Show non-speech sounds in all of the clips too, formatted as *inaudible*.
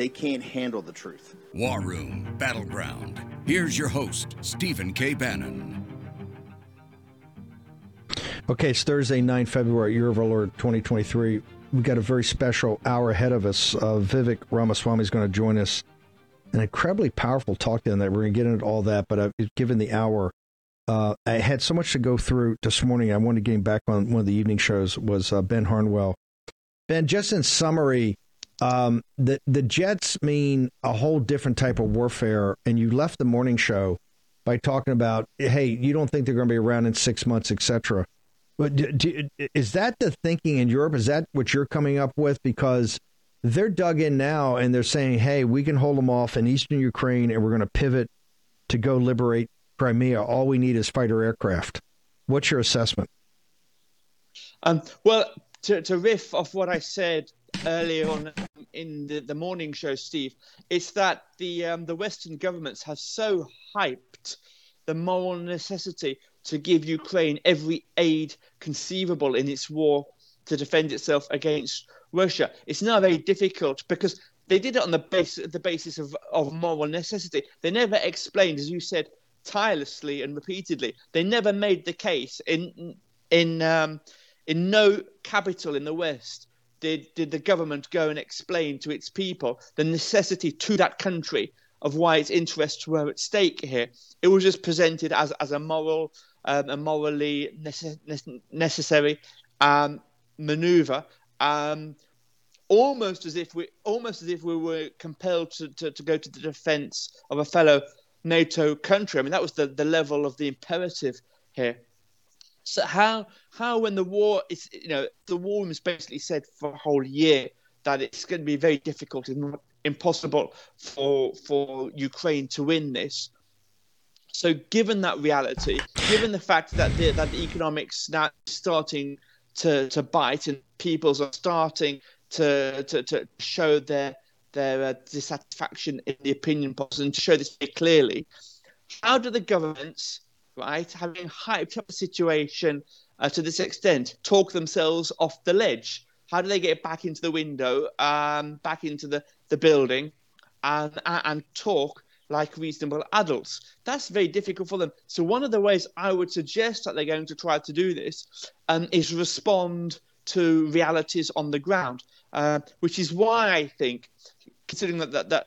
they can't handle the truth. War Room Battleground. Here's your host, Stephen K. Bannon. Okay, it's Thursday, 9 February, year of our Lord 2023. We've got a very special hour ahead of us. Uh, Vivek Ramaswamy is going to join us. An incredibly powerful talk in that. We're going to get into all that, but uh, given the hour, uh, I had so much to go through this morning. I wanted to get him back on one of the evening shows was uh, Ben Harnwell. Ben, just in summary, um, the the Jets mean a whole different type of warfare, and you left the morning show by talking about, hey, you don't think they're going to be around in six months, etc. But do, do, is that the thinking in Europe? Is that what you're coming up with? Because they're dug in now, and they're saying, hey, we can hold them off in eastern Ukraine, and we're going to pivot to go liberate Crimea. All we need is fighter aircraft. What's your assessment? Um, well, to, to riff off what I said earlier on in the, the morning show, Steve, is that the um, the Western governments have so hyped the moral necessity to give Ukraine every aid conceivable in its war to defend itself against Russia. It's now very difficult because they did it on the basis the basis of, of moral necessity. They never explained, as you said, tirelessly and repeatedly. They never made the case in in um, in no capital in the West did, did the government go and explain to its people the necessity to that country of why its interests were at stake here. It was just presented as, as a moral, um, a morally necess- necessary um, maneuver, um, almost as if we, almost as if we were compelled to, to, to, go to the defence of a fellow NATO country. I mean, that was the, the level of the imperative here. So how how when the war is you know the war was basically said for a whole year that it's going to be very difficult and impossible for for Ukraine to win this. So given that reality, given the fact that the, that the economics now starting to, to bite and peoples are starting to to, to show their their uh, dissatisfaction in the opinion polls and to show this very clearly, how do the governments right, having hyped up the situation uh, to this extent, talk themselves off the ledge? How do they get back into the window, um, back into the, the building, and, and talk like reasonable adults? That's very difficult for them. So, one of the ways I would suggest that they're going to try to do this um, is respond to realities on the ground, uh, which is why I think, considering that, that, that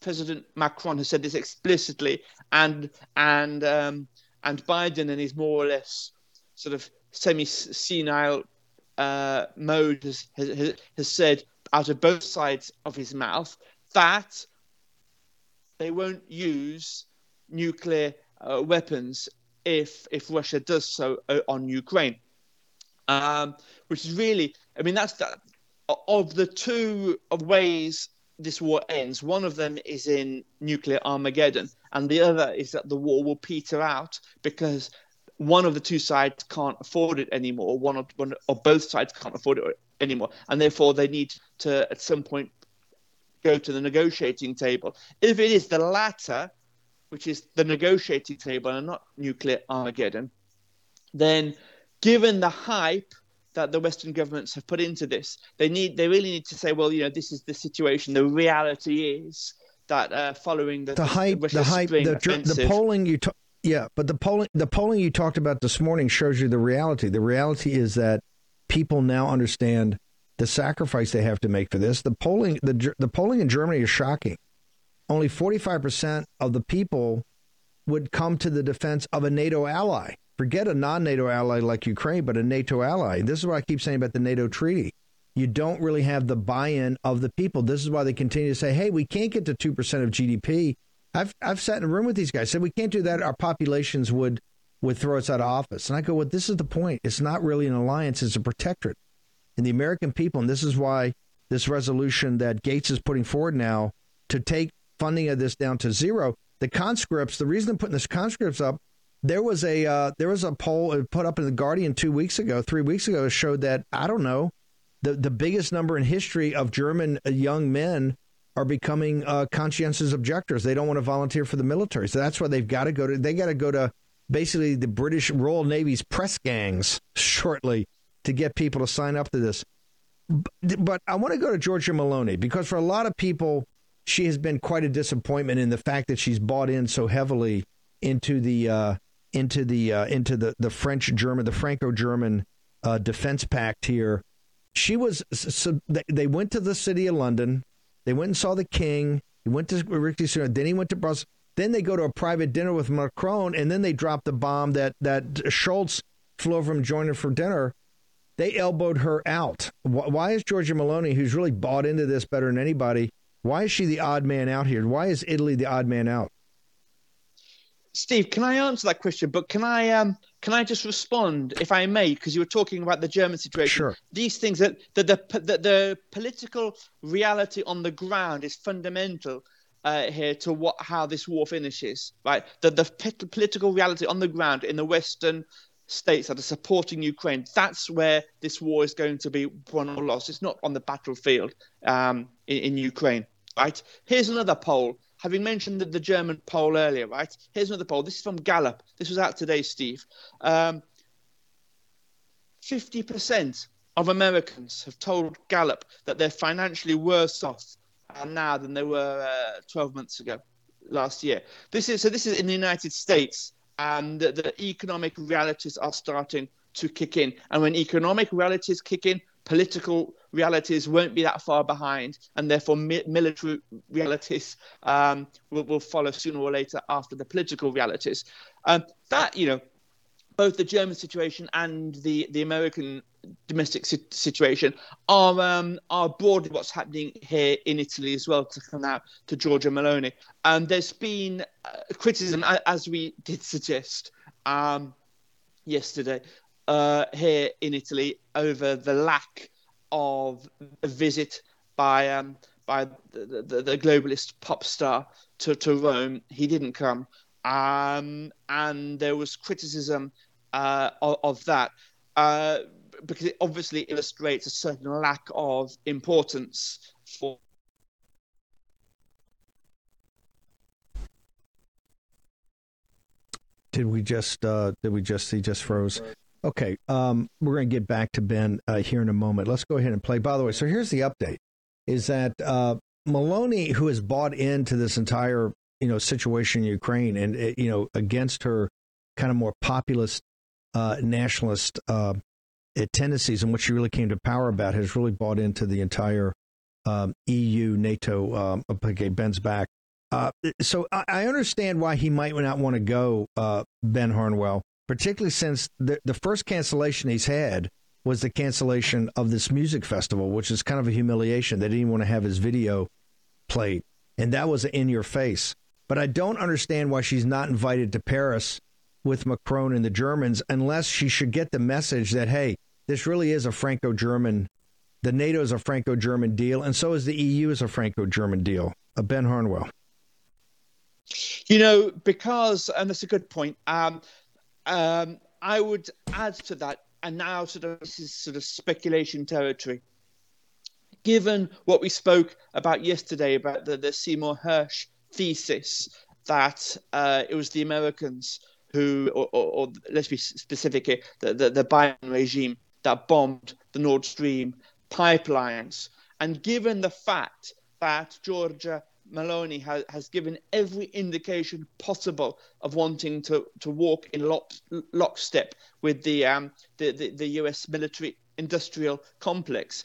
President Macron has said this explicitly, and and um, and Biden in his more or less sort of semi-senile uh, mode has, has, has said out of both sides of his mouth that they won't use nuclear uh, weapons if if Russia does so uh, on Ukraine, um, which is really, I mean, that's that, of the two ways this war ends. One of them is in nuclear Armageddon, and the other is that the war will peter out because one of the two sides can't afford it anymore. One or, one or both sides can't afford it anymore, and therefore they need to at some point go to the negotiating table. If it is the latter, which is the negotiating table and not nuclear Armageddon, then given the hype that the Western governments have put into this. They need, they really need to say, well, you know, this is the situation. The reality is that uh, following the, the hype, the, the hype, the, the, polling you talk, yeah, but the polling, the polling you talked about this morning shows you the reality. The reality is that people now understand the sacrifice they have to make for this. The polling, the the polling in Germany is shocking. Only forty five percent of the people would come to the defense of a NATO ally. Forget a non NATO ally like Ukraine, but a NATO ally. This is what I keep saying about the NATO treaty. You don't really have the buy in of the people. This is why they continue to say, hey, we can't get to 2% of GDP. I've, I've sat in a room with these guys, said we can't do that. Our populations would, would throw us out of office. And I go, well, this is the point. It's not really an alliance, it's a protectorate. And the American people, and this is why this resolution that Gaetz is putting forward now to take funding of this down to zero. The conscripts, the reason I'm putting this conscripts up, there was a uh, there was a poll put up in the Guardian two weeks ago, three weeks ago, showed that I don't know the the biggest number in history of German young men are becoming uh, conscientious objectors. They don't want to volunteer for the military, so that's why they've got to go to. They got to go to basically the British Royal Navy's press gangs shortly to get people to sign up to this. But I want to go to Giorgia Meloni because for a lot of people, she has been quite a disappointment in the fact that she's bought in so heavily into the uh, into the uh, into the the French German the Franco German uh, defense pact here. She was so they went to the city of London. They went and saw the king. He went to Sunak. Then he went to Brussels. Then they go to a private dinner with Macron, and then they drop the bomb that that Scholz flew over from joining for dinner. They elbowed her out. Why is Giorgia Meloni, who's really bought into this better than anybody, why is she the odd man out here? Why is Italy the odd man out? Steve, can I answer that question? But can I um can I just respond, if I may, because you were talking about the German situation. Sure. These things that, that the, the the political reality on the ground is fundamental uh, here to what how this war finishes. Right, the the political reality on the ground in the Western states that are supporting Ukraine. That's where this war is going to be won or lost. It's not on the battlefield um, in, in Ukraine. Right. Here's another poll having mentioned the, the German poll earlier, right? Here's another poll. This is from Gallup. This was out today, Steve. Um, 50% of Americans have told Gallup that they're financially worse off now than they were uh, 12 months ago, last year. This is so. This is in the United States, and the, the economic realities are starting to kick in. And when economic realities kick in, political realities won't be that far behind, and therefore mi- military realities um, will, will, follow sooner or later after the political realities. Um, that you know, both the German situation and the the American domestic si- situation are um, are broadly what's happening here in Italy as well. To come out to Giorgia Meloni, and there's been uh, criticism, as we did suggest um, yesterday, uh, here in Italy over the lack of a visit by um, by the, the, the, globalist pop star to, to Rome. He didn't come, um, and there was criticism uh, of, of, that uh, because it obviously illustrates a certain lack of importance for. Did we just? Uh, did we just? He just froze. Okay, um, we're going to get back to Ben uh, here in a moment. Let's go ahead and play. By the way, so here's the update: is that uh, Meloni, who has bought into this entire you know situation in Ukraine, and uh, you know against her kind of more populist, uh, nationalist uh, tendencies, and what she really came to power about, has really bought into the entire um, EU, NATO. Um, okay, Ben's back. Uh, so I, I, understand why he might not want to go, Ben Harnwell particularly since the, the first cancellation he's had was the cancellation of this music festival, which is kind of a humiliation. They didn't want to have his video played, and that was in your face. But I don't understand why she's not invited to Paris with Macron and the Germans unless she should get the message that, hey, this really is a Franco German, the NATO is a Franco German deal, and so is the EU is a Franco German deal. Uh, ben Harnwell. You know, because, and that's a good point. Um, um, I would add to that, and now sort of this is sort of speculation territory. Given what we spoke about yesterday about the, the Seymour Hersh thesis that uh, it was the Americans who, or, or, or, let's be specific here, the, the, the Biden regime that bombed the Nord Stream pipelines, and given the fact that Giorgia Meloni has, has given every indication possible of wanting to, to walk in lock, lockstep with the, um, the, the, the US military industrial complex.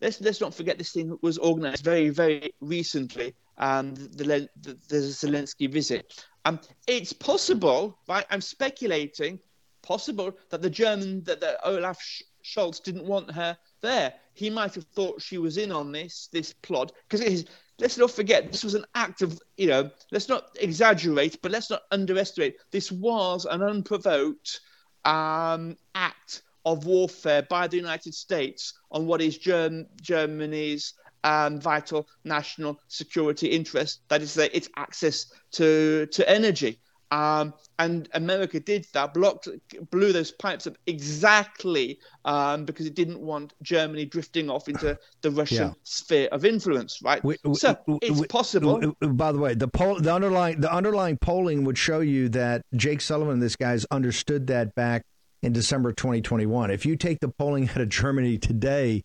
Let's, let's not forget this thing was organized very, very recently, um, the, the, the Zelensky visit. Um, it's possible, right? I'm speculating, possible that the German, that, that Olaf Scholz didn't want her there. He might have thought she was in on this, this plot, because it is let's not forget this was an act of you know let's not exaggerate but let's not underestimate this was an unprovoked um, act of warfare by the United States on what is Germ- Germany's um, vital national security interest. That is, its access to to energy. Um, and America did that, blocked, blew those pipes up exactly um, because it didn't want Germany drifting off into the Russian yeah. sphere of influence, right? We, we, so we, it's possible. By the way, the poll, the underlying, the underlying polling would show you that Jake Sullivan, and this guy's understood that back in December 2021. If you take the polling *laughs* out of Germany today,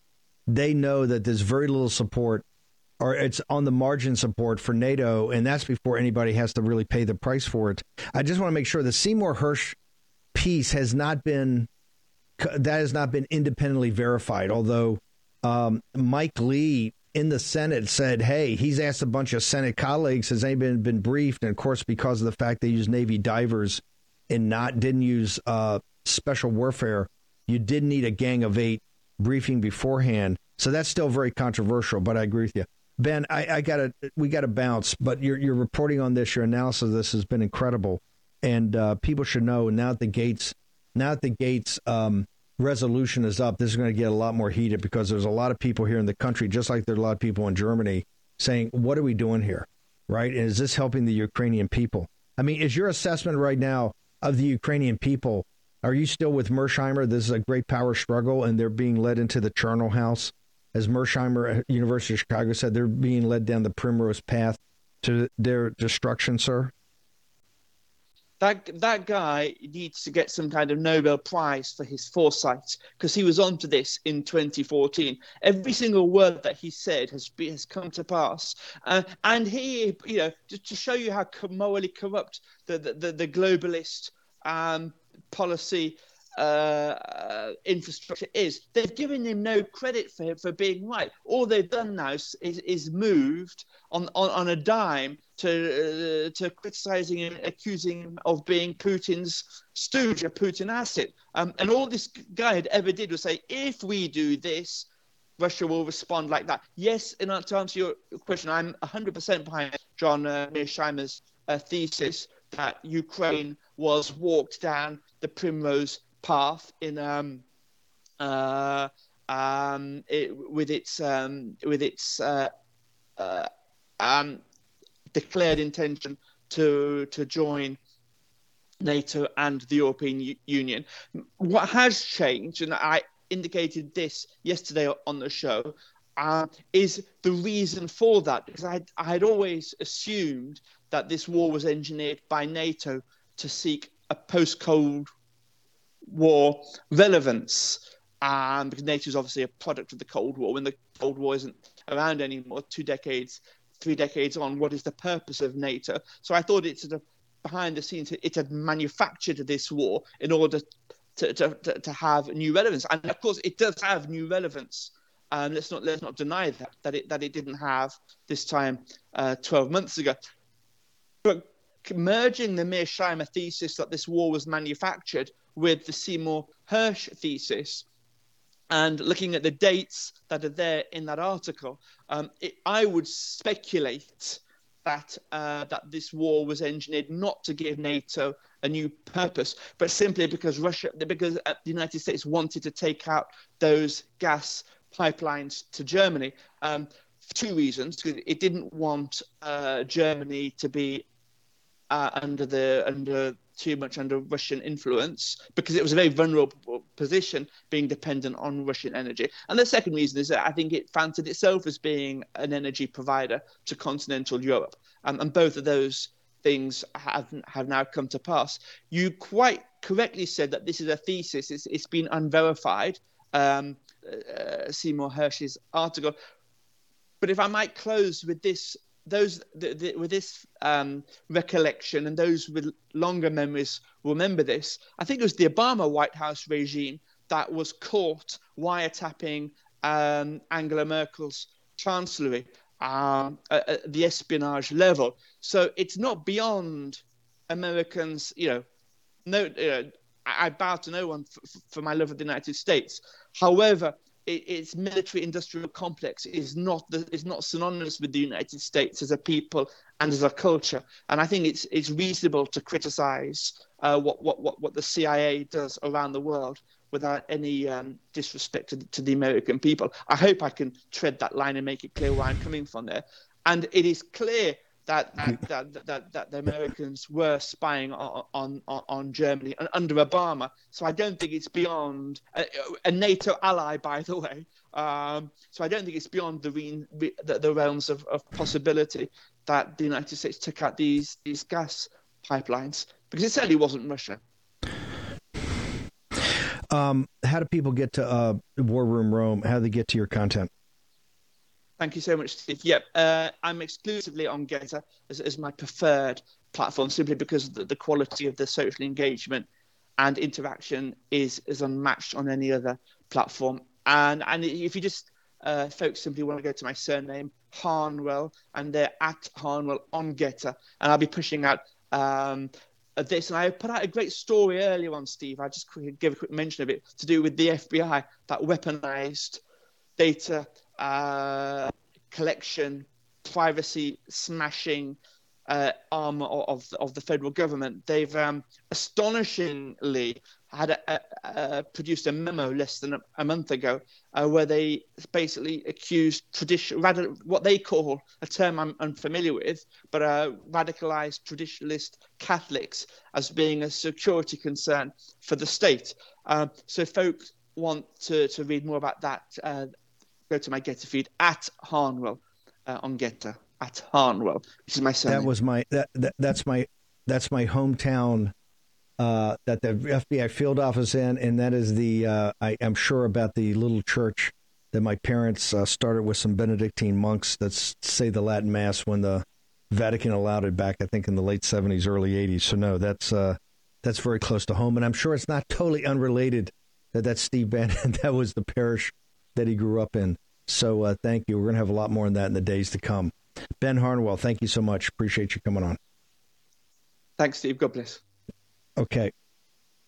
they know that there's very little support or it's on the margin support for NATO, and that's before anybody has to really pay the price for it. I just want to make sure the Seymour Hersh piece has not been that has not been independently verified. Although um, Mike Lee in the Senate said, "Hey, he's asked a bunch of Senate colleagues has anybody been briefed?" And of course, because of the fact they use Navy divers and not didn't use uh, special warfare, you did need a gang of eight briefing beforehand. So that's still very controversial. But I agree with you. Ben, I, I gotta we gotta bounce, but your your reporting on this, your analysis of this has been incredible, and uh, people should know now that the Gaetz now that the Gaetz um, resolution is up, this is going to get a lot more heated because there's a lot of people here in the country, just like there's a lot of people in Germany, saying, "What are we doing here?" Right? And is this helping the Ukrainian people? I mean, is your assessment right now of the Ukrainian people? Are you still with Mearsheimer? This is a great power struggle, and they're being led into the charnel house as Mearsheimer at University of Chicago said, they're being led down the primrose path to their destruction, sir? That that guy needs to get some kind of Nobel Prize for his foresight because he was onto this in 2014. Every single word that he said has has come to pass, uh, and he, you know, to, to show you how morally corrupt the the, the, the globalist um, policy uh, infrastructure is. They've given him no credit for for being right. All they've done now is, is moved on, on, on a dime to uh, to criticizing and accusing him of being Putin's stooge, a Putin asset. Um, and all this guy had ever did was say, if we do this, Russia will respond like that. Yes, and to answer your question, I'm 100% behind John uh, Mearsheimer's uh, thesis that Ukraine was walked down the primrose path in um, uh, um, it, with its um, with its uh, uh, um, declared intention to to join NATO and the European U- Union. What has changed, and I indicated this yesterday on the show, uh, is the reason for that because I I had always assumed that this war was engineered by NATO to seek a post-Cold War relevance. And because NATO is obviously a product of the Cold War. When the Cold War isn't around anymore, two decades, three decades on, what is the purpose of NATO? So I thought it's sort of behind the scenes, it had manufactured this war in order to, to, to, to have new relevance. And of course, it does have new relevance. Um, let's not let's not deny that that it that it didn't have this time uh, 12 months ago. But merging the Mearsheimer thesis that this war was manufactured with the Seymour Hersh thesis and looking at the dates that are there in that article, um, it, I would speculate that uh, that this war was engineered not to give NATO a new purpose, but simply because Russia, because uh, the United States wanted to take out those gas pipelines to Germany. Um, for two reasons: it didn't want uh, Germany to be uh, under the under too much under Russian influence because it was a very vulnerable position being dependent on Russian energy. And the second reason is that I think it fancied itself as being an energy provider to continental Europe. Um, and both of those things have have now come to pass. You quite correctly said that this is a thesis. It's, it's been unverified. Um, uh, Seymour Hersh's article. But if I might close with this those the, the, with this um, recollection and those with longer memories remember this. I think it was the Obama White House regime that was caught wiretapping um, Angela Merkel's chancellery um, at, at, the espionage level. So it's not beyond Americans. You know, no. Know, I, I bow to no one for, for my love of the United States. However, its military industrial complex is not the, is not synonymous with the United States as a people and as a culture. And I think it's it's reasonable to criticize uh, what, what what what the CIA does around the world. without any um, disrespect to, to, the American people. I hope I can tread that line and make it clear where I'm coming from there. And it is clear that that, that, that, that, the Americans were spying on, on, on Germany under Obama. So I don't think it's beyond a, a NATO ally, by the way. Um, so I don't think it's beyond the, re, the, the, realms of, of possibility that the United States took out these these gas pipelines because it certainly wasn't Russia. Um, how do people get to uh, War Room Rome? How do they get to your content? Thank you so much, Steve. Yep, uh, I'm exclusively on GETTR as, as my preferred platform simply because the, the quality of the social engagement and interaction is is unmatched on any other platform. And and if you just uh, folks simply want to go to my surname Harnwell, and they're at Harnwell on GETTR, and I'll be pushing out um, this. And I put out a great story earlier on, Steve. I just give a quick mention of it to do with the FBI that weaponized data uh, collection, privacy smashing uh, arm of, of the federal government. They've um, astonishingly had a, a, a, produced a memo less than a, month ago uh, where they basically accused tradition, what they call a term I'm unfamiliar with, but uh, radicalized traditionalist Catholics as being a security concern for the state. Uh, so, folks want to, to read more about that, uh, go to my GETTR feed at Harnwell uh, on GETTR at Harnwell, which is my son. That was my that, that that's my that's my hometown uh, that the FBI field office in, and that is the uh, I am sure about the little church that my parents uh, started with some Benedictine monks that say the Latin Mass when the Vatican allowed it back, I think in the late seventies, early eighties. So no, that's uh, that's very close to home, and I'm sure it's not totally unrelated that that's Steve Bannon. *laughs* that was the parish that he grew up in. So uh, thank you. We're going to have a lot more on that in the days to come. Ben Harnwell, thank you so much. Appreciate you coming on. Thanks, Steve. God bless. Okay.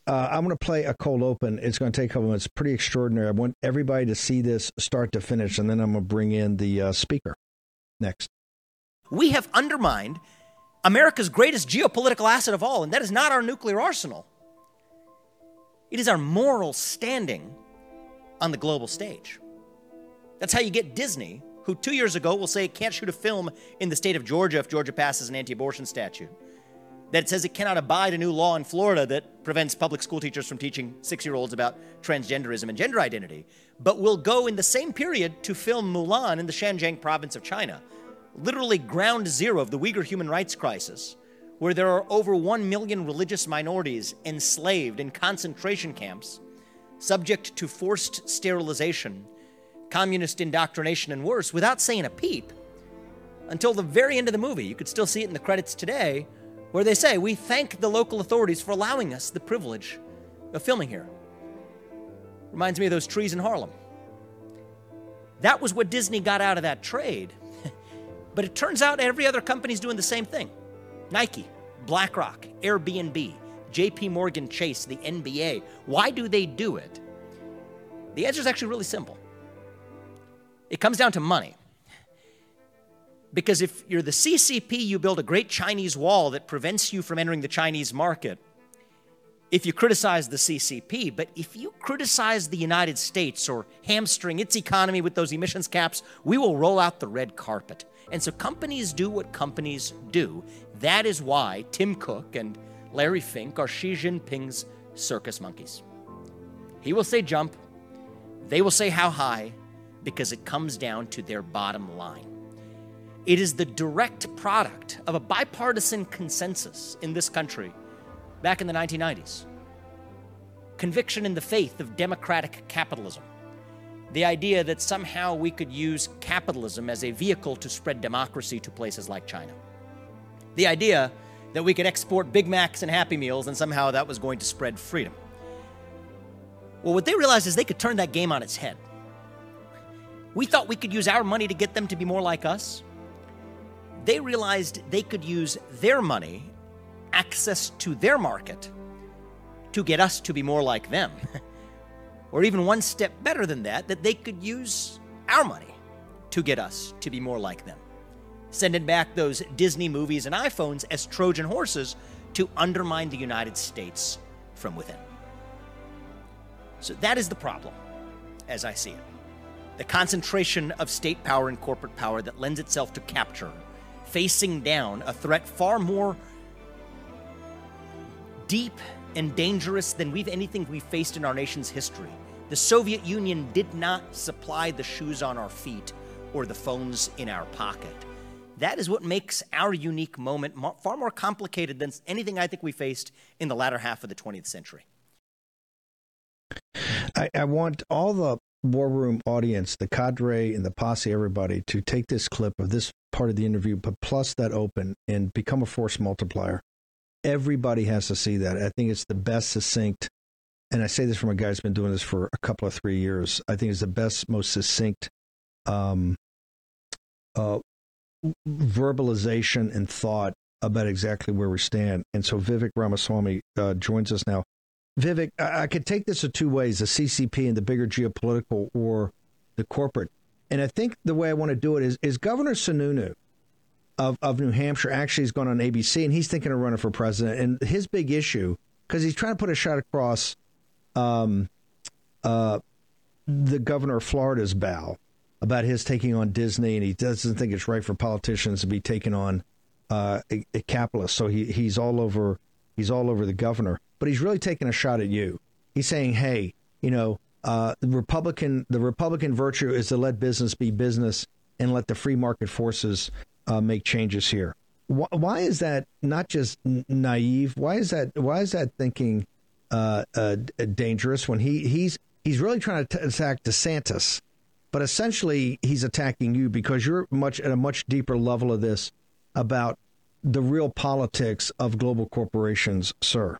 Uh, I'm going to play a cold open. It's going to take a couple minutes. Pretty extraordinary. I want everybody to see this start to finish, and then I'm going to bring in the uh, speaker next. We have undermined America's greatest geopolitical asset of all, and that is not our nuclear arsenal. It is our moral standing on the global stage. That's how you get Disney, who two years ago will say it can't shoot a film in the state of Georgia if Georgia passes an anti abortion statute. That says it cannot abide a new law in Florida that prevents public school teachers from teaching six year olds about transgenderism and gender identity, but will go in the same period to film Mulan in the Xinjiang province of China, literally ground zero of the Uyghur human rights crisis, where there are over 1 million religious minorities enslaved in concentration camps, subject to forced sterilization communist indoctrination and worse without saying a peep until the very end of the movie. You could still see it in the credits today, where they say, We thank the local authorities for allowing us the privilege of filming here. Reminds me of those trees in Harlem. That was what Disney got out of that trade. *laughs* but it turns out every other company's doing the same thing Nike, BlackRock, Airbnb, JP Morgan Chase, the NBA. Why do they do it? The answer is actually really simple. It comes down to money. Because if you're the CCP, you build a great Chinese wall that prevents you from entering the Chinese market. If you criticize the CCP, but if you criticize the United States or hamstring its economy with those emissions caps, we will roll out the red carpet. And so companies do what companies do. That is why Tim Cook and Larry Fink are Xi Jinping's circus monkeys. He will say jump, they will say how high, because it comes down to their bottom line. It is the direct product of a bipartisan consensus in this country back in the 1990s. Conviction in the faith of democratic capitalism. The idea that somehow we could use capitalism as a vehicle to spread democracy to places like China. The idea that we could export Big Macs and Happy Meals and somehow that was going to spread freedom. Well, what they realized is they could turn that game on its head. We thought we could use our money to get them to be more like us. They realized they could use their money, access to their market, to get us to be more like them. *laughs* or even one step better than that, that they could use our money to get us to be more like them. Sending back those Disney movies and iPhones as Trojan horses to undermine the United States from within. So that is the problem, as I see it. The concentration of state power and corporate power that lends itself to capture, facing down a threat far more deep and dangerous than we've anything we've faced in our nation's history. The Soviet Union did not supply the shoes on our feet or the phones in our pocket. That is what makes our unique moment far more complicated than anything I think we faced in the latter half of the 20th century. I, I want all the war room audience, the cadre and the posse, everybody, to take this clip of this part of the interview, but plus that open and become a force multiplier. Everybody has to see that. I think it's the best succinct, and I say this from a guy who's been doing this for a couple of three years. I think it's the best, most succinct um, uh, verbalization and thought about exactly where we stand. And so Vivek Ramaswamy uh, joins us now. Vivek, I, I could take this in two ways the CCP and the bigger geopolitical or the corporate. And I think the way I want to do it is, is Governor Sununu of, of New Hampshire actually has gone on ABC and he's thinking of running for president. And his big issue, because he's trying to put a shot across um, uh, the governor of Florida's bow about his taking on Disney, and he doesn't think it's right for politicians to be taking on uh, a, a capitalist. So he, he's all over he's all over the governor, but he's really taking a shot at you. He's saying, "Hey, you know, uh, the Republican the Republican virtue is to let business be business and let the free market forces uh, make changes here." Why, why, is that not just naive? Why is that why is that thinking uh, uh, dangerous when he he's he's really trying to attack DeSantis? But essentially he's attacking you because you're much at a much deeper level of this about the real politics of global corporations, sir.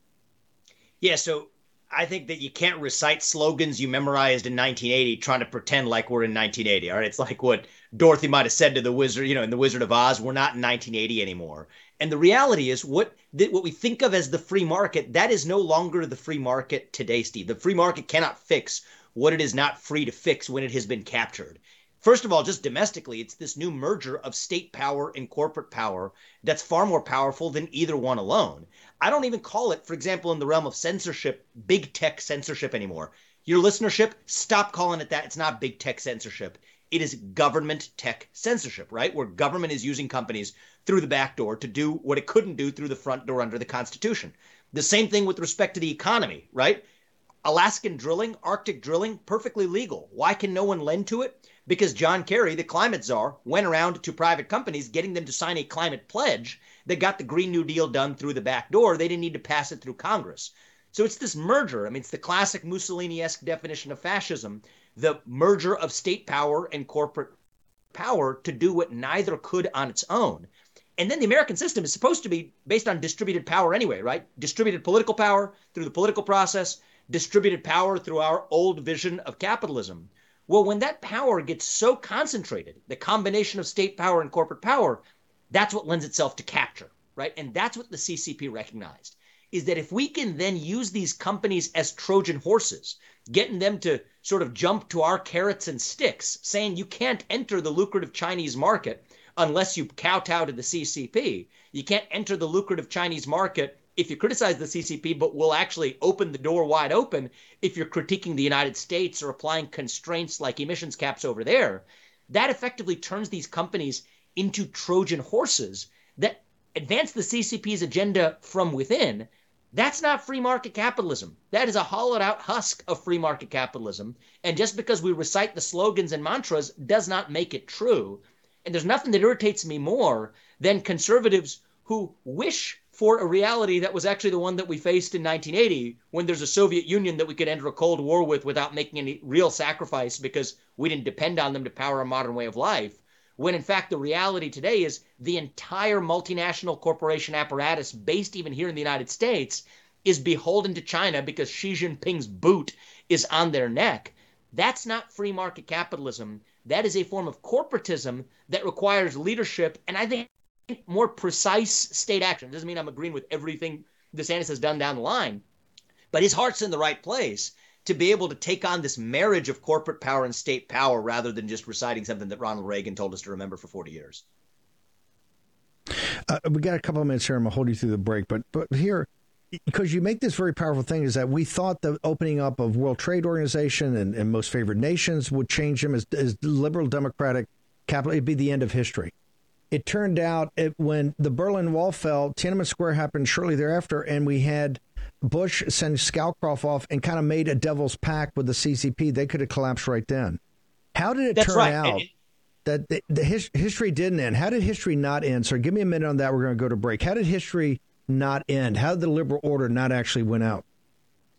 Yeah, so I think that you can't recite slogans you memorized in 1980 trying to pretend like we're in 1980. All right, it's like what Dorothy might have said to the wizard, you know, in the Wizard of Oz, we're not in 1980 anymore. And the reality is what what we think of as the free market, that is no longer the free market today, Steve. The free market cannot fix what it is not free to fix when it has been captured. First of all, just domestically, it's this new merger of state power and corporate power that's far more powerful than either one alone. I don't even call it, for example, in the realm of censorship, big tech censorship anymore. Your listenership, stop calling it that. It's not big tech censorship. It is government tech censorship, right? Where government is using companies through the back door to do what it couldn't do through the front door under the Constitution. The same thing with respect to the economy, right? Alaskan drilling, Arctic drilling, perfectly legal. Why can no one lend to it? Because John Kerry, the climate czar, went around to private companies getting them to sign a climate pledge that got the Green New Deal done through the back door. They didn't need to pass it through Congress. So it's this merger. I mean, it's the classic Mussolini esque definition of fascism the merger of state power and corporate power to do what neither could on its own. And then the American system is supposed to be based on distributed power anyway, right? Distributed political power through the political process, distributed power through our old vision of capitalism. Well, when that power gets so concentrated, the combination of state power and corporate power, that's what lends itself to capture, right? And that's what the CCP recognized is that if we can then use these companies as Trojan horses, getting them to sort of jump to our carrots and sticks, saying you can't enter the lucrative Chinese market unless you kowtow to the CCP. You can't enter the lucrative Chinese market if you criticize the CCP, but will actually open the door wide open if you're critiquing the United States or applying constraints like emissions caps over there, that effectively turns these companies into Trojan horses that advance the CCP's agenda from within. That's not free market capitalism. That is a hollowed out husk of free market capitalism. And just because we recite the slogans and mantras does not make it true. And there's nothing that irritates me more than conservatives who wish for a reality that was actually the one that we faced in 1980 when there's a Soviet Union that we could enter a Cold War with without making any real sacrifice because we didn't depend on them to power a modern way of life. When in fact, the reality today is the entire multinational corporation apparatus, based even here in the United States, is beholden to China because Xi Jinping's boot is on their neck. That's not free market capitalism. That is a form of corporatism that requires leadership. And I think more precise state action. It doesn't mean I'm agreeing with everything DeSantis has done down the line, but his heart's in the right place to be able to take on this marriage of corporate power and state power rather than just reciting something that Ronald Reagan told us to remember for 40 years. Uh, we got a couple of minutes here. I'm gonna hold you through the break, but but here, because you make this very powerful thing is that we thought the opening up of World Trade Organization and, and most favored nations would change them as, as liberal democratic capital. It'd be the end of history. It turned out it, when the Berlin Wall fell, Tiananmen Square happened shortly thereafter, and we had Bush send Scowcroft off and kind of made a devil's pact with the CCP. They could have collapsed right then. How did it That's turn right. out? And- that the, the his, history didn't end. How did history not end? So give me a minute on that. We're going to go to break. How did history not end? How did the liberal order not actually win out?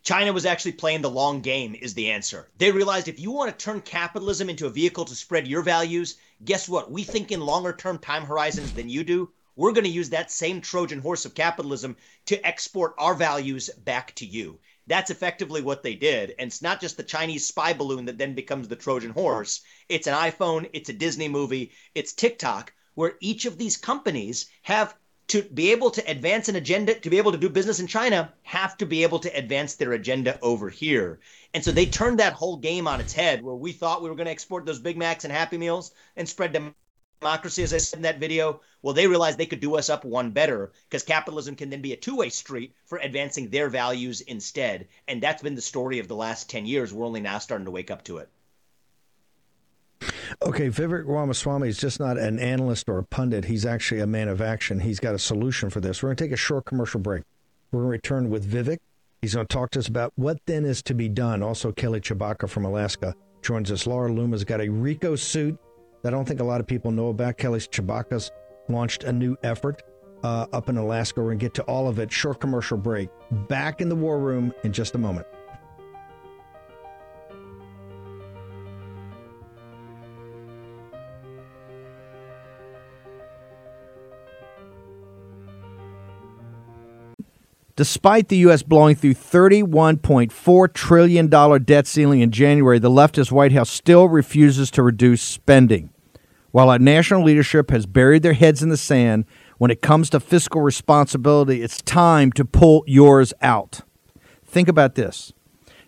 China was actually playing the long game, is the answer. They realized if you want to turn capitalism into a vehicle to spread your values, guess what? We think in longer term time horizons than you do. We're going to use that same Trojan horse of capitalism to export our values back to you. That's effectively what they did. And it's not just the Chinese spy balloon that then becomes the Trojan horse. It's an iPhone, it's a Disney movie, it's TikTok, where each of these companies have to be able to advance an agenda, to be able to do business in China, have to be able to advance their agenda over here. And so they turned that whole game on its head where we thought we were going to export those Big Macs and Happy Meals and spread democracy, as I said in that video. Well, they realized they could do us up one better because capitalism can then be a two way street for advancing their values instead. And that's been the story of the last 10 years. We're only now starting to wake up to it. Okay, Vivek Ramaswamy is just not an analyst or a pundit. He's actually a man of action. He's got a solution for this. We're going to take a short commercial break. We're going to return with Vivek. He's going to talk to us about what then is to be done. Also, Kelly Tshibaka from Alaska joins us. Laura Loomer's got a RICO suit that I don't think a lot of people know about. Kelly Tshibaka's launched a new effort uh, up in Alaska. We're going to get to all of it. Short commercial break. Back in the war room in just a moment. Despite the U.S. blowing through $31.4 trillion debt ceiling in January, the leftist White House still refuses to reduce spending. While our national leadership has buried their heads in the sand, when it comes to fiscal responsibility, it's time to pull yours out. Think about this.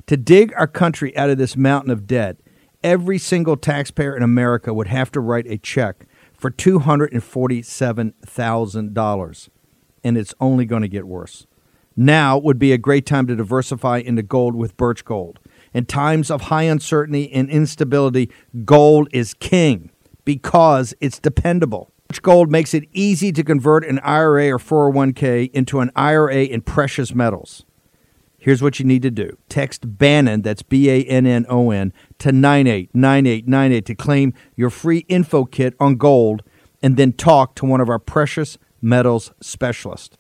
To dig our country out of this mountain of debt, every single taxpayer in America would have to write a check for $247,000. And it's only going to get worse. Now would be a great time to diversify into gold with Birch Gold. In times of high uncertainty and instability, gold is king because it's dependable. Birch Gold makes it easy to convert an IRA or 401k into an IRA in precious metals. Here's what you need to do text Bannon, that's B A N N O N, to 989898 to claim your free info kit on gold and then talk to one of our precious metals specialists.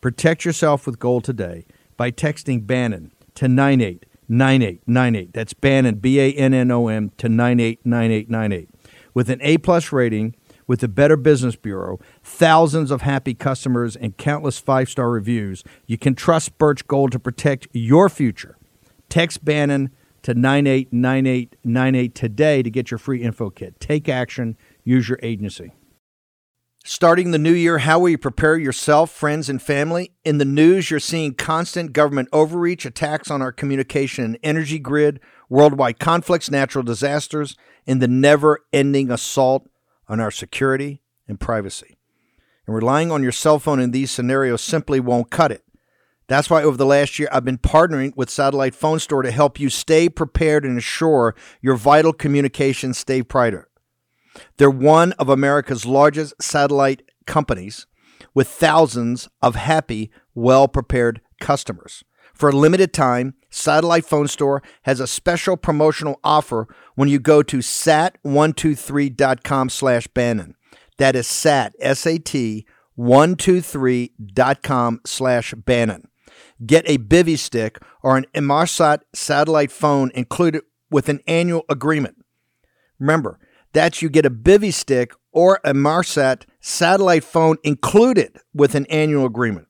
Protect yourself with gold today by texting Bannon to 989898. That's Bannon, B A N N O M, to 989898. With an A plus rating, with the Better Business Bureau, thousands of happy customers, and countless five star reviews, you can trust Birch Gold to protect your future. Text Bannon to 989898 today to get your free info kit. Take action, use your agency. Starting the new year, how will you prepare yourself, friends, and family? In the news, you're seeing constant government overreach, attacks on our communication and energy grid, worldwide conflicts, natural disasters, and the never ending assault on our security and privacy. And relying on your cell phone in these scenarios simply won't cut it. That's why over the last year, I've been partnering with Satellite Phone Store to help you stay prepared and ensure your vital communications stay brighter. They're one of America's largest satellite companies with thousands of happy, well prepared customers. For a limited time, Satellite Phone Store has a special promotional offer when you go to sat123.com slash Bannon. That is sat, S-A-T, 123.com slash Bannon. Get a Bivy stick or an Inmarsat satellite phone included with an annual agreement. Remember, that's you get a Bivy stick or a Marsat satellite phone included with an annual agreement.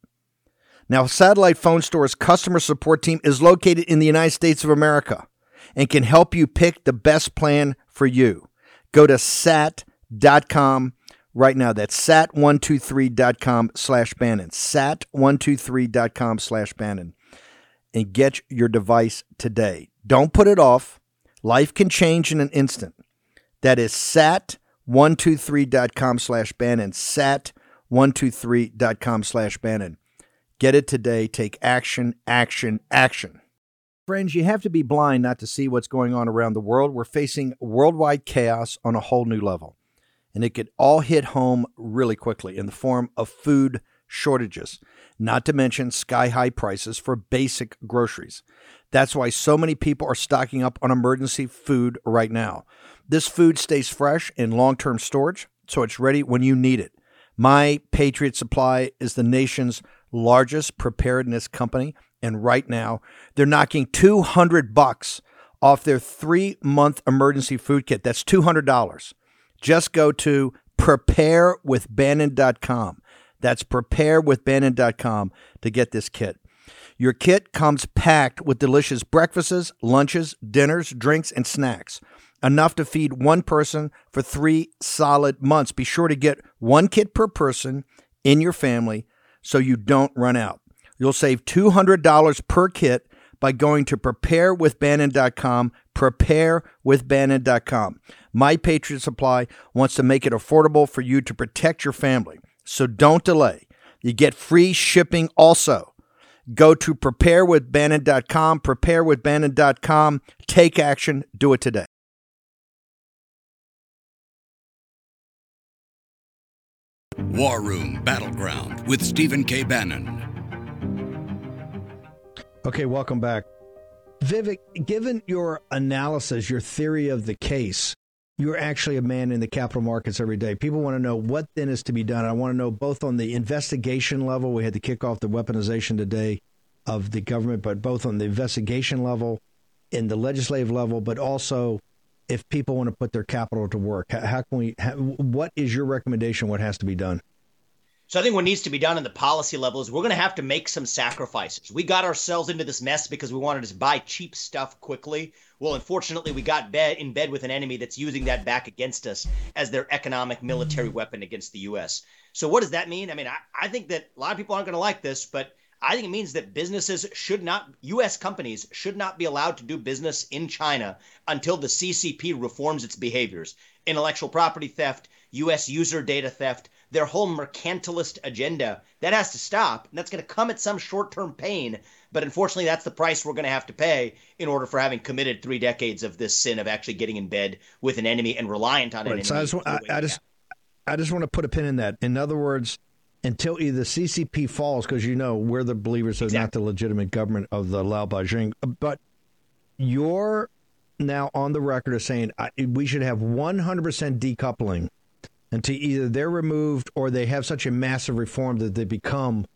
Now, Satellite Phone Store's customer support team is located in the United States of America and can help you pick the best plan for you. Go to sat.com right now. That's sat123.com slash Bannon. Sat123.com slash Bannon. And get your device today. Don't put it off. Life can change in an instant. That is sat123.com slash Bannon. Sat123.com slash Bannon. Get it today. Take action, action, action. Friends, you have to be blind not to see what's going on around the world. We're facing worldwide chaos on a whole new level. And it could all hit home really quickly in the form of food shortages, not to mention sky high prices for basic groceries. That's why so many people are stocking up on emergency food right now. This food stays fresh in long term storage, so it's ready when you need it. My Patriot Supply is the nation's largest preparedness company, and right now they're knocking 200 bucks off their three month emergency food kit. That's $200. Just go to preparewithbannon.com. That's preparewithbannon.com to get this kit. Your kit comes packed with delicious breakfasts, lunches, dinners, drinks, and snacks. Enough to feed one person for three solid months. Be sure to get one kit per person in your family so you don't run out. You'll save $200 per kit by going to preparewithbannon.com. Preparewithbannon.com. My Patriot Supply wants to make it affordable for you to protect your family. So don't delay. You get free shipping also. Go to preparewithbannon.com, preparewithbannon.com. Take action, do it today. War Room Battleground with Stephen K. Bannon. Okay, welcome back. Vivek, given your analysis, your theory of the case, you're actually a man in the capital markets every day. People want to know what then is to be done. I want to know both on the investigation level, we had to kick off the weaponization today of the government, but both on the investigation level, in the legislative level, but also if people want to put their capital to work. How, can we? How, what is your recommendation? What has to be done? So I think what needs to be done in the policy level is we're going to have to make some sacrifices. We got ourselves into this mess because we wanted to buy cheap stuff quickly. Well, unfortunately, we got bed in bed with an enemy that's using that back against us as their economic military weapon against the U.S. So what does that mean? I mean, I, I think that a lot of people aren't going to like this, but I think it means that businesses should not, U.S. companies should not be allowed to do business in China until the CCP reforms its behaviors. Intellectual property theft, U.S. user data theft, their whole mercantilist agenda. That has to stop. And that's going to come at some short term pain. But unfortunately, that's the price we're going to have to pay in order for having committed three decades of this sin of actually getting in bed with an enemy and reliant on right, an so enemy. I just, I, I just, I just want to put a pin in that. In other words, until either CCP falls, because you know we're the believers of exactly. not the legitimate government of the Lao Baixing, but you're now on the record of saying I, we should have 100% decoupling until either they're removed or they have such a massive reform that they become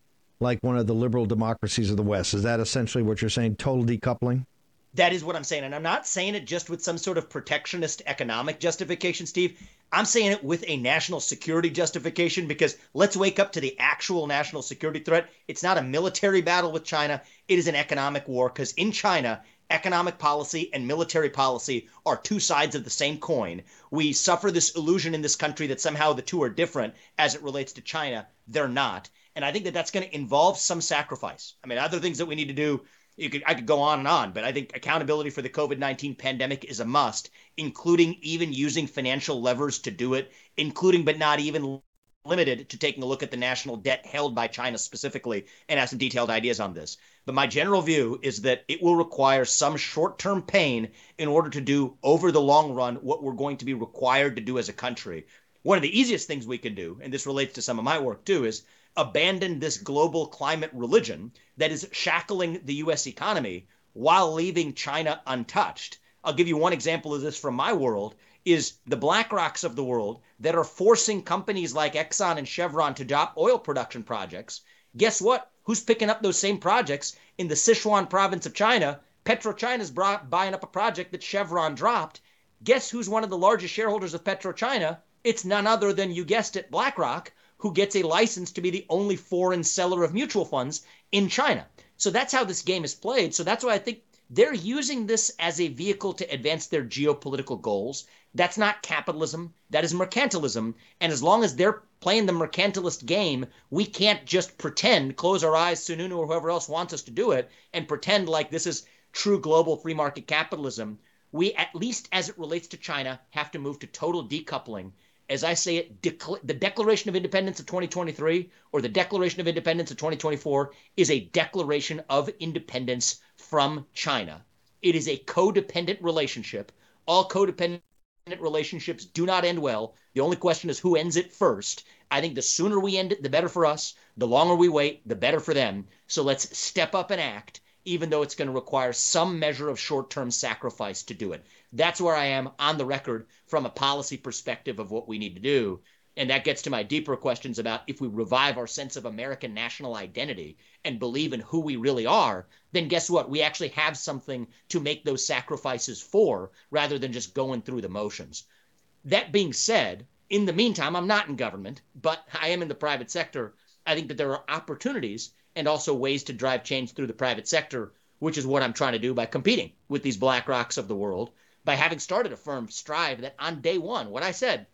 like one of the liberal democracies of the West. Is that essentially what you're saying? Total decoupling? That is what I'm saying. And I'm not saying it just with some sort of protectionist economic justification, Steve. I'm saying it with a national security justification because let's wake up to the actual national security threat. It's not a military battle with China, it is an economic war because in China, economic policy and military policy are two sides of the same coin. We suffer this illusion in this country that somehow the two are different as it relates to China. They're not. And I think that that's going to involve some sacrifice. I mean, other things that we need to do, you could I could go on and on, but I think accountability for the COVID-19 pandemic is a must, including even using financial levers to do it, including but not even limited to taking a look at the national debt held by China specifically and have some detailed ideas on this. But my general view is that it will require some short term pain in order to do over the long run what we're going to be required to do as a country. One of the easiest things we can do, and this relates to some of my work too, is abandon this global climate religion that is shackling the US economy while leaving China untouched. I'll give you one example of this from my world is the BlackRocks of the world that are forcing companies like Exxon and Chevron to drop oil production projects. Guess what? Who's picking up those same projects in the Sichuan province of China? PetroChina's buying up a project that Chevron dropped. Guess who's one of the largest shareholders of PetroChina? It's none other than, you guessed it, BlackRock, who gets a license to be the only foreign seller of mutual funds in China. So that's how this game is played. So that's why I think they're using this as a vehicle to advance their geopolitical goals. That's not capitalism. That is mercantilism. And as long as they're playing the mercantilist game, we can't just pretend, close our eyes, Sununu or whoever else wants us to do it, and pretend like this is true global free market capitalism. We, at least as it relates to China, have to move to total decoupling. As I say it, the Declaration of Independence of 2023 or the Declaration of Independence of 2024 is a declaration of independence from China. It is a codependent relationship. All codependent relationships do not end well. The only question is who ends it first. I think the sooner we end it, the better for us. The longer we wait, the better for them. So let's step up and act, even though it's going to require some measure of short term sacrifice to do it. That's where I am on the record from a policy perspective of what we need to do. And that gets to my deeper questions about if we revive our sense of American national identity and believe in who we really are, then guess what? We actually have something to make those sacrifices for rather than just going through the motions. That being said, in the meantime, I'm not in government, but I am in the private sector. I think that there are opportunities and also ways to drive change through the private sector, which is what I'm trying to do by competing with these Black Rocks of the world by having started a firm, Strive, that on day one, what I said,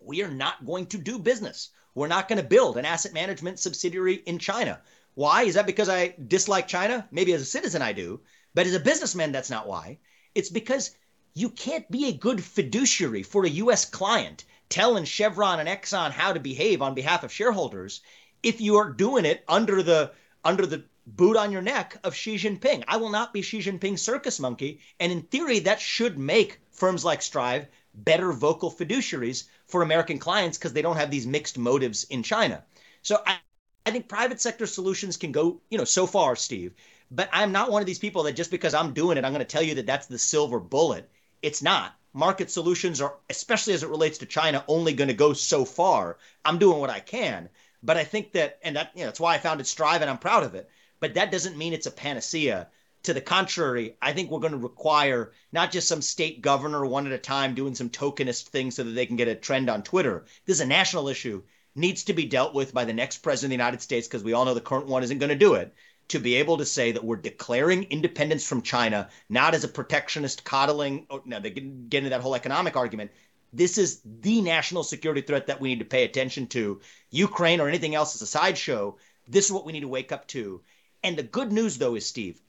we are not going to do business. We're not going to build an asset management subsidiary in China. Why? Is that because I dislike China? Maybe as a citizen I do, but as a businessman, that's not why. It's because you can't be a good fiduciary for a U.S. client telling Chevron and Exxon how to behave on behalf of shareholders if you are doing it under the under the boot on your neck of Xi Jinping. I will not be Xi Jinping's circus monkey. And in theory, that should make firms like Strive better vocal fiduciaries for American clients because they don't have these mixed motives in China. So I, I think private sector solutions can go, you know, so far, Steve. But I'm not one of these people that just because I'm doing it, I'm going to tell you that that's the silver bullet. It's not. Market solutions are, especially as it relates to China, only going to go so far. I'm doing what I can. But I think that, and that, you know, that's why I founded Strive and I'm proud of it but that doesn't mean it's a panacea. To the contrary, I think we're going to require not just some state governor one at a time doing some tokenist things so that they can get a trend on Twitter. This is a national issue, needs to be dealt with by the next president of the United States because we all know the current one isn't going to do it. To be able to say that we're declaring independence from China, not as a protectionist coddling, oh, now they get into that whole economic argument. This is the national security threat that we need to pay attention to. Ukraine or anything else is a sideshow. This is what we need to wake up to. And the good news, though, is Steve,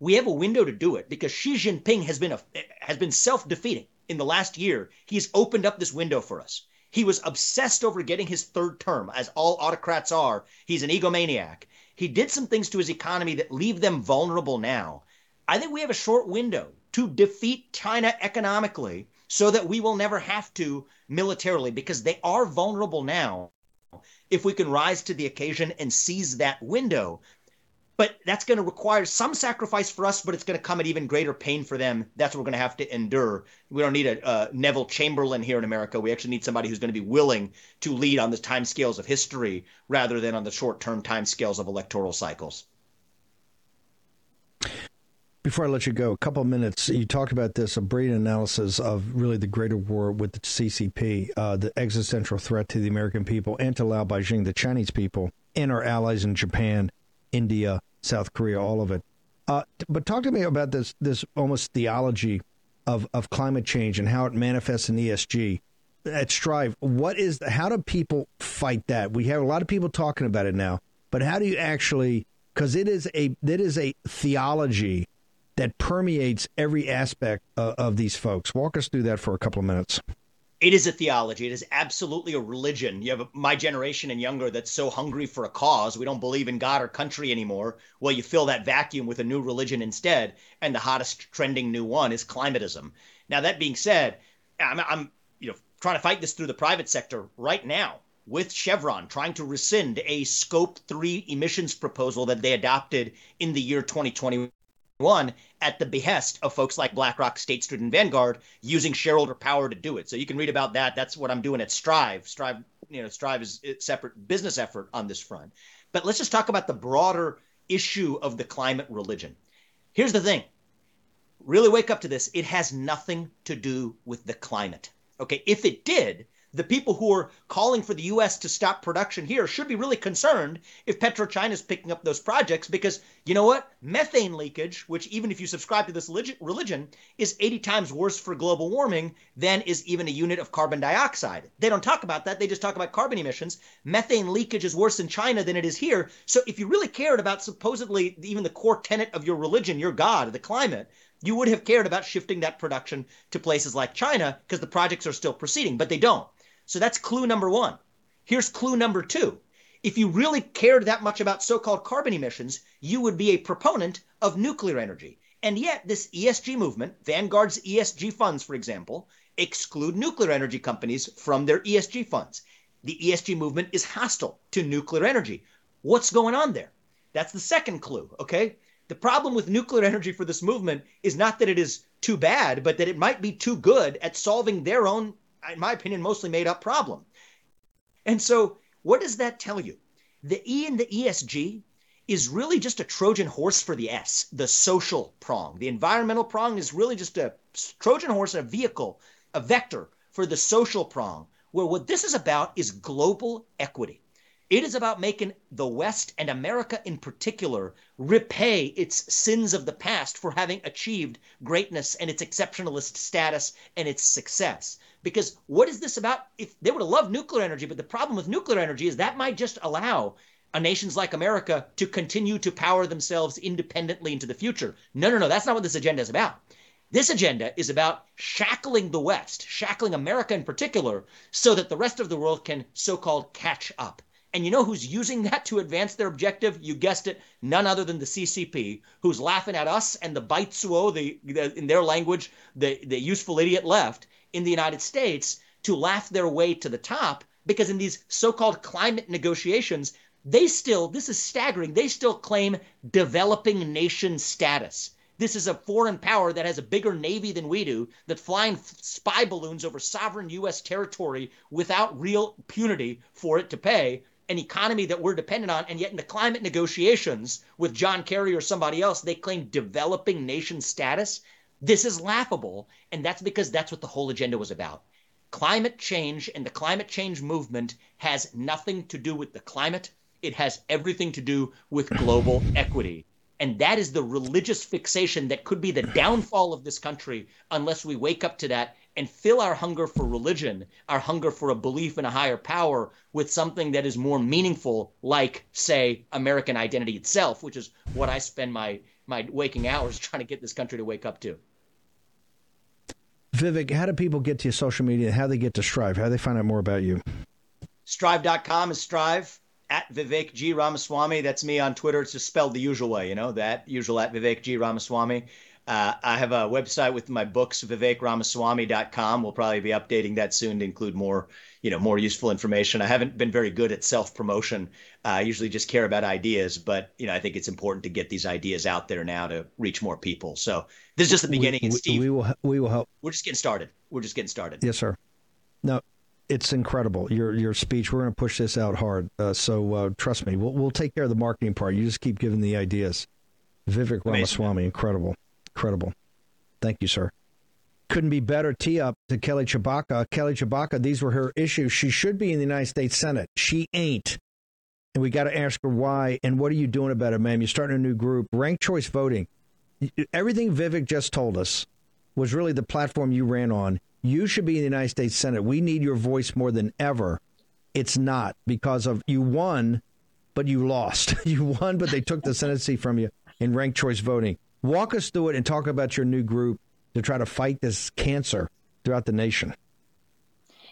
we have a window to do it because Xi Jinping has been a, has been self-defeating in the last year. He's opened up this window for us. He was obsessed over getting his third term, as all autocrats are. He's an egomaniac. He did some things to his economy that leave them vulnerable now. I think we have a short window to defeat China economically so that we will never have to militarily because they are vulnerable now. If we can rise to the occasion and seize that window, but that's going to require some sacrifice for us, but it's going to come at even greater pain for them. That's what we're going to have to endure. We don't need a uh, Neville Chamberlain here in America. We actually need somebody who's going to be willing to lead on the time scales of history rather than on the short term time scales of electoral cycles. Before I let you go, a couple of minutes. You talked about this, a brilliant analysis of really the greater war with the CCP, uh, the existential threat to the American people and to Lao Baixing, the Chinese people, and our allies in Japan, India, South Korea, all of it. Uh, but talk to me about this this almost theology of of climate change and how it manifests in ESG at Strive. What is how do people fight that? We have a lot of people talking about it now, but how do you actually? Because it is a it is a theology that permeates every aspect of, of these folks. Walk us through that for a couple of minutes it is a theology. It is absolutely a religion. You have my generation and younger that's so hungry for a cause. We don't believe in God or country anymore. Well, you fill that vacuum with a new religion instead. And the hottest trending new one is climatism. Now, that being said, I'm, I'm you know trying to fight this through the private sector right now with Chevron trying to rescind a scope 3 emissions proposal that they adopted in the year 2021 one at the behest of folks like BlackRock, State Street, and Vanguard using shareholder power to do it. So you can read about that. That's what I'm doing at Strive. Strive, you know, Strive is a separate business effort on this front. But let's just talk about the broader issue of the climate religion. Here's the thing. Really wake up to this. It has nothing to do with the climate. Okay, if it did, the people who are calling for the U.S. to stop production here should be really concerned if PetroChina is picking up those projects because you know what? Methane leakage, which even if you subscribe to this religion, is 80 times worse for global warming than is even a unit of carbon dioxide. They don't talk about that. They just talk about carbon emissions. Methane leakage is worse in China than it is here. So if you really cared about supposedly even the core tenet of your religion, your God, the climate, you would have cared about shifting that production to places like China because the projects are still proceeding, but they don't. So that's clue number one. Here's clue number two. If you really cared that much about so called carbon emissions, you would be a proponent of nuclear energy. And yet, this ESG movement, Vanguard's ESG funds, for example, exclude nuclear energy companies from their ESG funds. The ESG movement is hostile to nuclear energy. What's going on there? That's the second clue, okay? The problem with nuclear energy for this movement is not that it is too bad, but that it might be too good at solving their own, in my opinion, mostly made up problem. And so, what does that tell you? The E in the ESG is really just a Trojan horse for the S, the social prong. The environmental prong is really just a Trojan horse, a vehicle, a vector for the social prong, where what this is about is global equity. It is about making the West and America in particular repay its sins of the past for having achieved greatness and its exceptionalist status and its success. Because what is this about? If they would have loved nuclear energy, but the problem with nuclear energy is that might just allow nations like America to continue to power themselves independently into the future. No, no, no, that's not what this agenda is about. This agenda is about shackling the West, shackling America in particular, so that the rest of the world can so called catch up. And you know who's using that to advance their objective? You guessed it, none other than the CCP, who's laughing at us and the Baizuo, the, the in their language, the, the useful idiot left in the United States to laugh their way to the top because in these so-called climate negotiations, they still, this is staggering, they still claim developing nation status. This is a foreign power that has a bigger navy than we do, that flying spy balloons over sovereign U.S. territory without real punity for it to pay, an economy that we're dependent on, and yet in the climate negotiations with John Kerry or somebody else, they claim developing nation status. This is laughable, and that's because that's what the whole agenda was about. Climate change and the climate change movement has nothing to do with the climate it has everything to do with global equity. And that is the religious fixation that could be the downfall of this country unless we wake up to that and fill our hunger for religion, our hunger for a belief in a higher power, with something that is more meaningful, like, say, American identity itself, which is what I spend my, my waking hours *laughs* trying to get this country to wake up to. Vivek, how do people get to your social media? How do they get to Strive? How do they find out more about you? Strive.com is Strive at Vivek G Ramaswamy. That's me on Twitter. It's just spelled the usual way, you know, that usual at Vivek G Ramaswamy. Uh, I have a website with my books, vivekramaswamy.com. We'll probably be updating that soon to include more, you know, more useful information. I haven't been very good at self promotion. Uh, I usually just care about ideas, but you know, I think it's important to get these ideas out there now to reach more people. So this is just the beginning. We, and Steve, we will we will help. We're just getting started. We're just getting started. Yes, sir. No, it's incredible. Your your speech. We're going to push this out hard. Uh, so uh, trust me, we'll we'll take care of the marketing part. You just keep giving the ideas. Vivek Ramaswamy, incredible, incredible. Thank you, sir. Couldn't be better. Tee up to Kelly Tshibaka. Kelly Tshibaka. These were her issues. She should be in the United States Senate. She ain't. And we got to ask her why. And what are you doing about it, ma'am? You're starting a new group. Ranked choice voting. Everything Vivek just told us was really the platform you ran on you should be in the United States Senate. We need your voice more than ever. It's not because of you won, but you lost. *laughs* you won, but they took the *laughs* Senate seat from you in ranked choice voting. Walk us through it and talk about your new group to try to fight this cancer throughout the nation.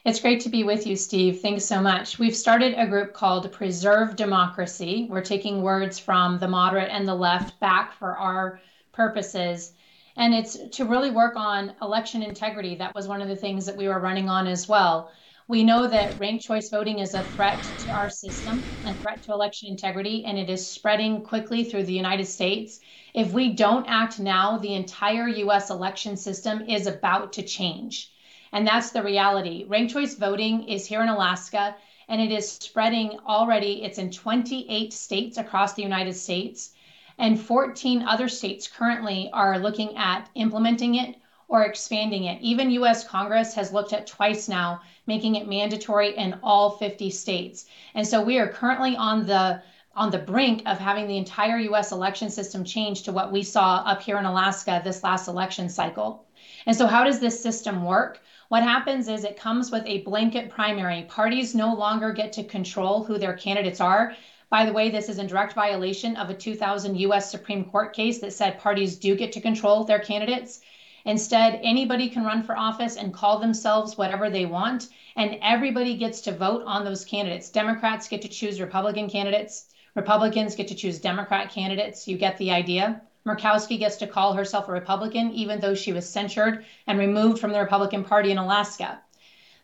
It's great to be with you, Steve. Thanks so much. We've started a group called Preserve Democracy. We're taking words from the moderate and the left back for our purposes and it's to really work on election integrity. That was one of the things that we were running on as well. We know that ranked choice voting is a threat to our system, a threat to election integrity, and it is spreading quickly through the United States. If we don't act now, the entire US election system is about to change. And that's the reality. Ranked choice voting is here in Alaska and it is spreading already. It's in 28 states across the United States and 14 other states currently are looking at implementing it or expanding it. Even US Congress has looked at twice now making it mandatory in all 50 states. And so we are currently on the on the brink of having the entire US election system change to what we saw up here in Alaska this last election cycle. And so how does this system work? What happens is it comes with a blanket primary. Parties no longer get to control who their candidates are. By the way, this is in direct violation of a 2000 US Supreme Court case that said parties do get to control their candidates. Instead, anybody can run for office and call themselves whatever they want, and everybody gets to vote on those candidates. Democrats get to choose Republican candidates, Republicans get to choose Democrat candidates. You get the idea. Murkowski gets to call herself a Republican, even though she was censured and removed from the Republican Party in Alaska.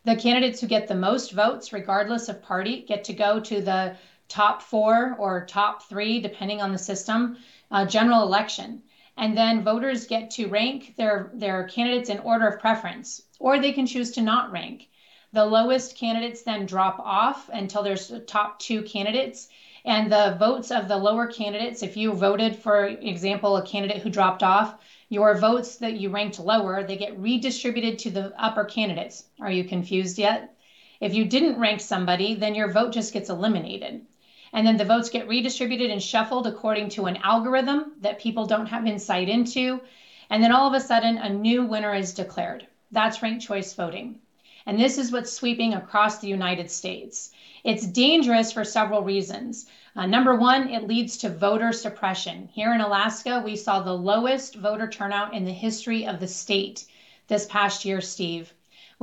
The candidates who get the most votes, regardless of party, get to go to the top four or top three, depending on the system, uh, general election and then voters get to rank their their candidates in order of preference or they can choose to not rank. The lowest candidates then drop off until there's top two candidates. And the votes of the lower candidates if you voted for example a candidate who dropped off your votes that you ranked lower they get redistributed to the upper candidates. Are you confused yet? If you didn't rank somebody then your vote just gets eliminated and then the votes get redistributed and shuffled according to an algorithm that people don't have insight into. And then all of a sudden, a new winner is declared. That's ranked choice voting. And this is what's sweeping across the United States. It's dangerous for several reasons. Uh, number one, it leads to voter suppression. Here in Alaska, we saw the lowest voter turnout in the history of the state this past year, Steve.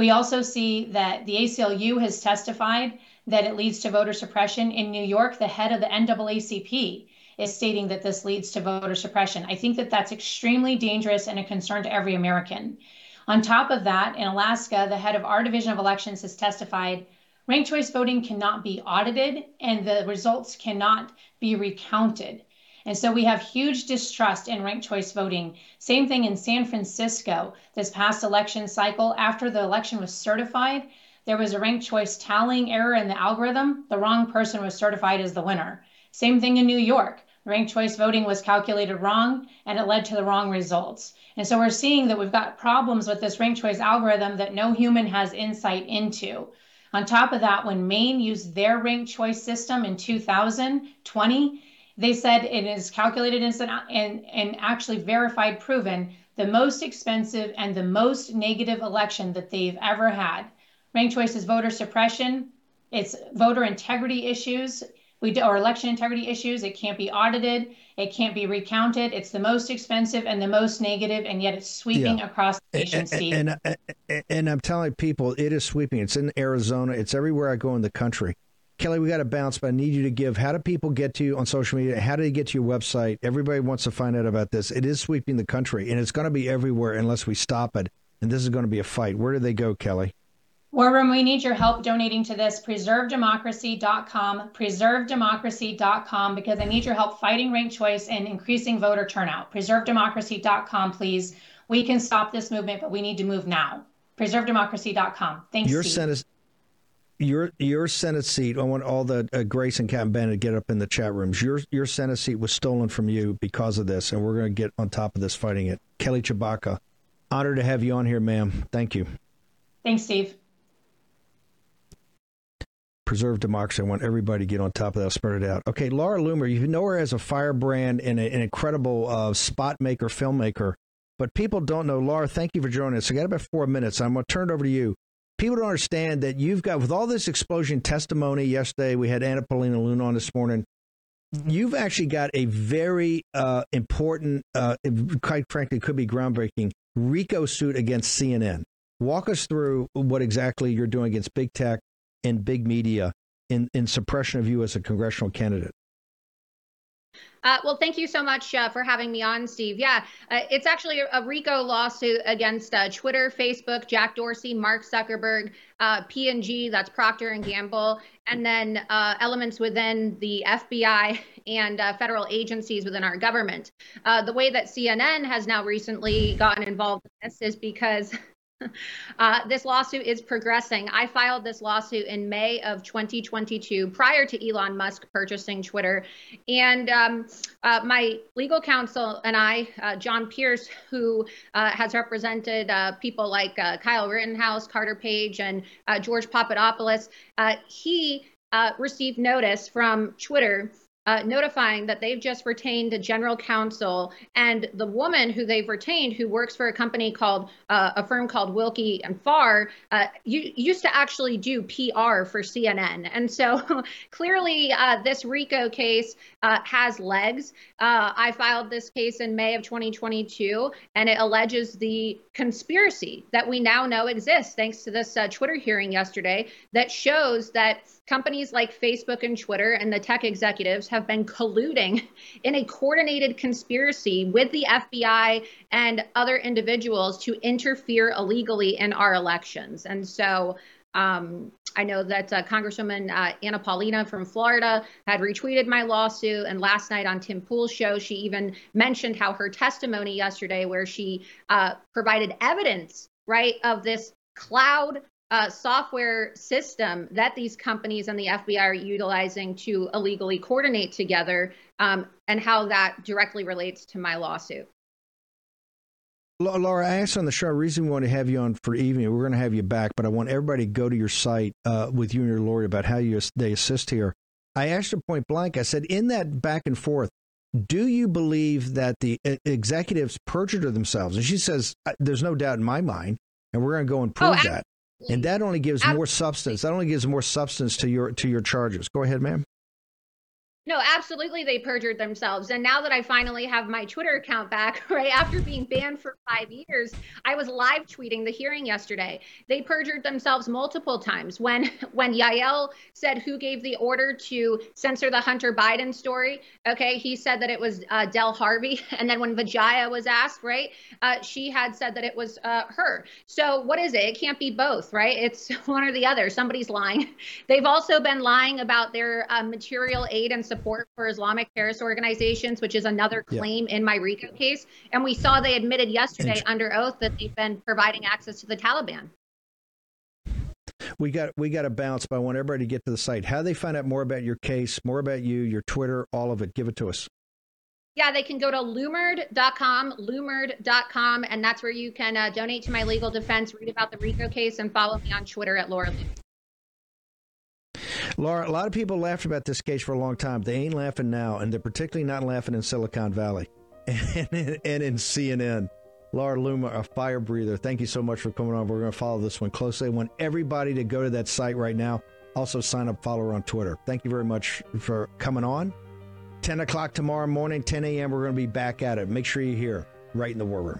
We also see that the ACLU has testified that it leads to voter suppression. In New York, the head of the NAACP is stating that this leads to voter suppression. I think that that's extremely dangerous and a concern to every American. On top of that, in Alaska, the head of our division of elections has testified ranked choice voting cannot be audited and the results cannot be recounted. And so we have huge distrust in ranked choice voting. Same thing in San Francisco this past election cycle. After the election was certified, there was a ranked choice tallying error in the algorithm. The wrong person was certified as the winner. Same thing in New York. Ranked choice voting was calculated wrong and it led to the wrong results. And so we're seeing that we've got problems with this ranked choice algorithm that no human has insight into. On top of that, when Maine used their ranked choice system in 2020, they said it is calculated and, and, and actually verified, proven the most expensive and the most negative election that they've ever had. Ranked choice is voter suppression. It's voter integrity issues. We do, or election integrity issues. It can't be audited. It can't be recounted. It's the most expensive and the most negative, and yet it's sweeping yeah. across the nation. And, and, and, and I'm telling people, it is sweeping. It's in Arizona. It's everywhere I go in the country. Kelly, we got to bounce, but I need you to give. How do people get to you on social media? How do they get to your website? Everybody wants to find out about this. It is sweeping the country, and it's going to be everywhere unless we stop it. And this is going to be a fight. Where do they go, Kelly? War Room, we need your help donating to this. PreserveDemocracy.com, PreserveDemocracy.com, because I need your help fighting ranked choice and increasing voter turnout. PreserveDemocracy.com, please. We can stop this movement, but we need to move now. PreserveDemocracy.com. Thanks. Your Steve. Senate, your your Senate seat. I want all the uh, Grace and Captain Bennett to get up in the chat rooms. Your your Senate seat was stolen from you because of this, and we're going to get on top of this fighting it. Kelly Tshibaka, honored to have you on here, ma'am. Thank you. Thanks, Steve preserve democracy. I want everybody to get on top of that, spread it out. Okay, Laura Loomer, you know her as a firebrand and a, an incredible uh, spot maker, filmmaker, but people don't know. Laura, thank you for joining us. I got about four minutes. I'm going to turn it over to you. People don't understand that you've got, with all this explosion testimony yesterday, we had Anna Paulina Luna on this morning. You've actually got a very uh, important, uh, quite frankly, could be groundbreaking RICO suit against CNN. Walk us through what exactly you're doing against big tech and big media in, in suppression of you as a congressional candidate? Uh, well, thank you so much uh, for having me on, Steve. Yeah, uh, it's actually a, a, RICO lawsuit against uh, Twitter, Facebook, Jack Dorsey, Mark Zuckerberg, uh, P&G, that's Procter and Gamble, and then uh, elements within the FBI and federal agencies within our government. the way that CNN has now recently gotten involved in this is because *laughs* Uh, this lawsuit is progressing. I filed this lawsuit in May of 2022, prior to Elon Musk purchasing Twitter. And um, uh, my legal counsel and I, uh, John Pierce, who uh, has represented uh, people like uh, Kyle Rittenhouse, Carter Page, and George Papadopoulos, he received notice from Twitter uh, notifying that they've just retained a general counsel, and the woman who they've retained, who works for a company called uh, a firm called Willkie and Farr, uh, you, used to actually do PR for CNN, and so *laughs* clearly uh, this RICO case uh, has legs. Uh, I filed this case in May of 2022, and it alleges the conspiracy that we now know exists thanks to this Twitter hearing yesterday that shows that companies like Facebook and Twitter and the tech executives have been colluding *laughs* in a coordinated conspiracy with the FBI and other individuals to interfere illegally in our elections. And so um, I know that uh, Congresswoman uh, Anna Paulina from Florida had retweeted my lawsuit. And last night on Tim Pool's show, she even mentioned how her testimony yesterday, where she uh, provided evidence, right, of this cloud uh, software system that these companies and the FBI are utilizing to illegally coordinate together, um, and how that directly relates to my lawsuit. Laura, I asked on the show, the reason we want to have you on for evening, we're going to have you back, but I want everybody to go to your site uh, with you and your lawyer about how you they assist here. I asked her point blank, I said, in that back and forth, do you believe that the executives perjured themselves? And she says, there's no doubt in my mind, and we're going to go and prove oh, that and that only gives more substance. That only gives more substance to your to your charges. Go ahead, ma'am. No, absolutely, they perjured themselves. And now that I finally have my Twitter account back, *laughs* right after being banned for five years, I was live tweeting the hearing yesterday. They perjured themselves multiple times. When *laughs* when Yoel said who gave the order to censor the Hunter Biden story, okay, he said that it was uh, Del Harvey. *laughs* And then when Vijaya was asked, right, uh, she had said that it was uh, her. So what is it? It can't be both, right? It's one or the other. Somebody's lying. They've also been lying about their uh, material aid and support for Islamic terrorist organizations, which is another claim yeah. in my RICO case. And we saw they admitted yesterday under oath that they've been providing access to the Taliban. We got we got to bounce, but I want everybody to get to the site. How do they find out more about your case, more about you, your Twitter, all of it? Give it to us. Yeah, they can go to loomered.com, loomered.com, and that's where you can uh, donate to my legal defense, read about the RICO case, and follow me on Twitter at Laura Loomer. Laura, a lot of people laughed about this case for a long time. They ain't laughing now, and they're particularly not laughing in Silicon Valley *laughs* and, and in CNN. Laura Loomer, a fire breather, thank you so much for coming on. We're going to follow this one closely. I want everybody to go to that site right now. Also, sign up, follow her on Twitter. Thank you very much for coming on. 10 o'clock tomorrow morning, 10 a.m., we're going to be back at it. Make sure you're here, right in the war room.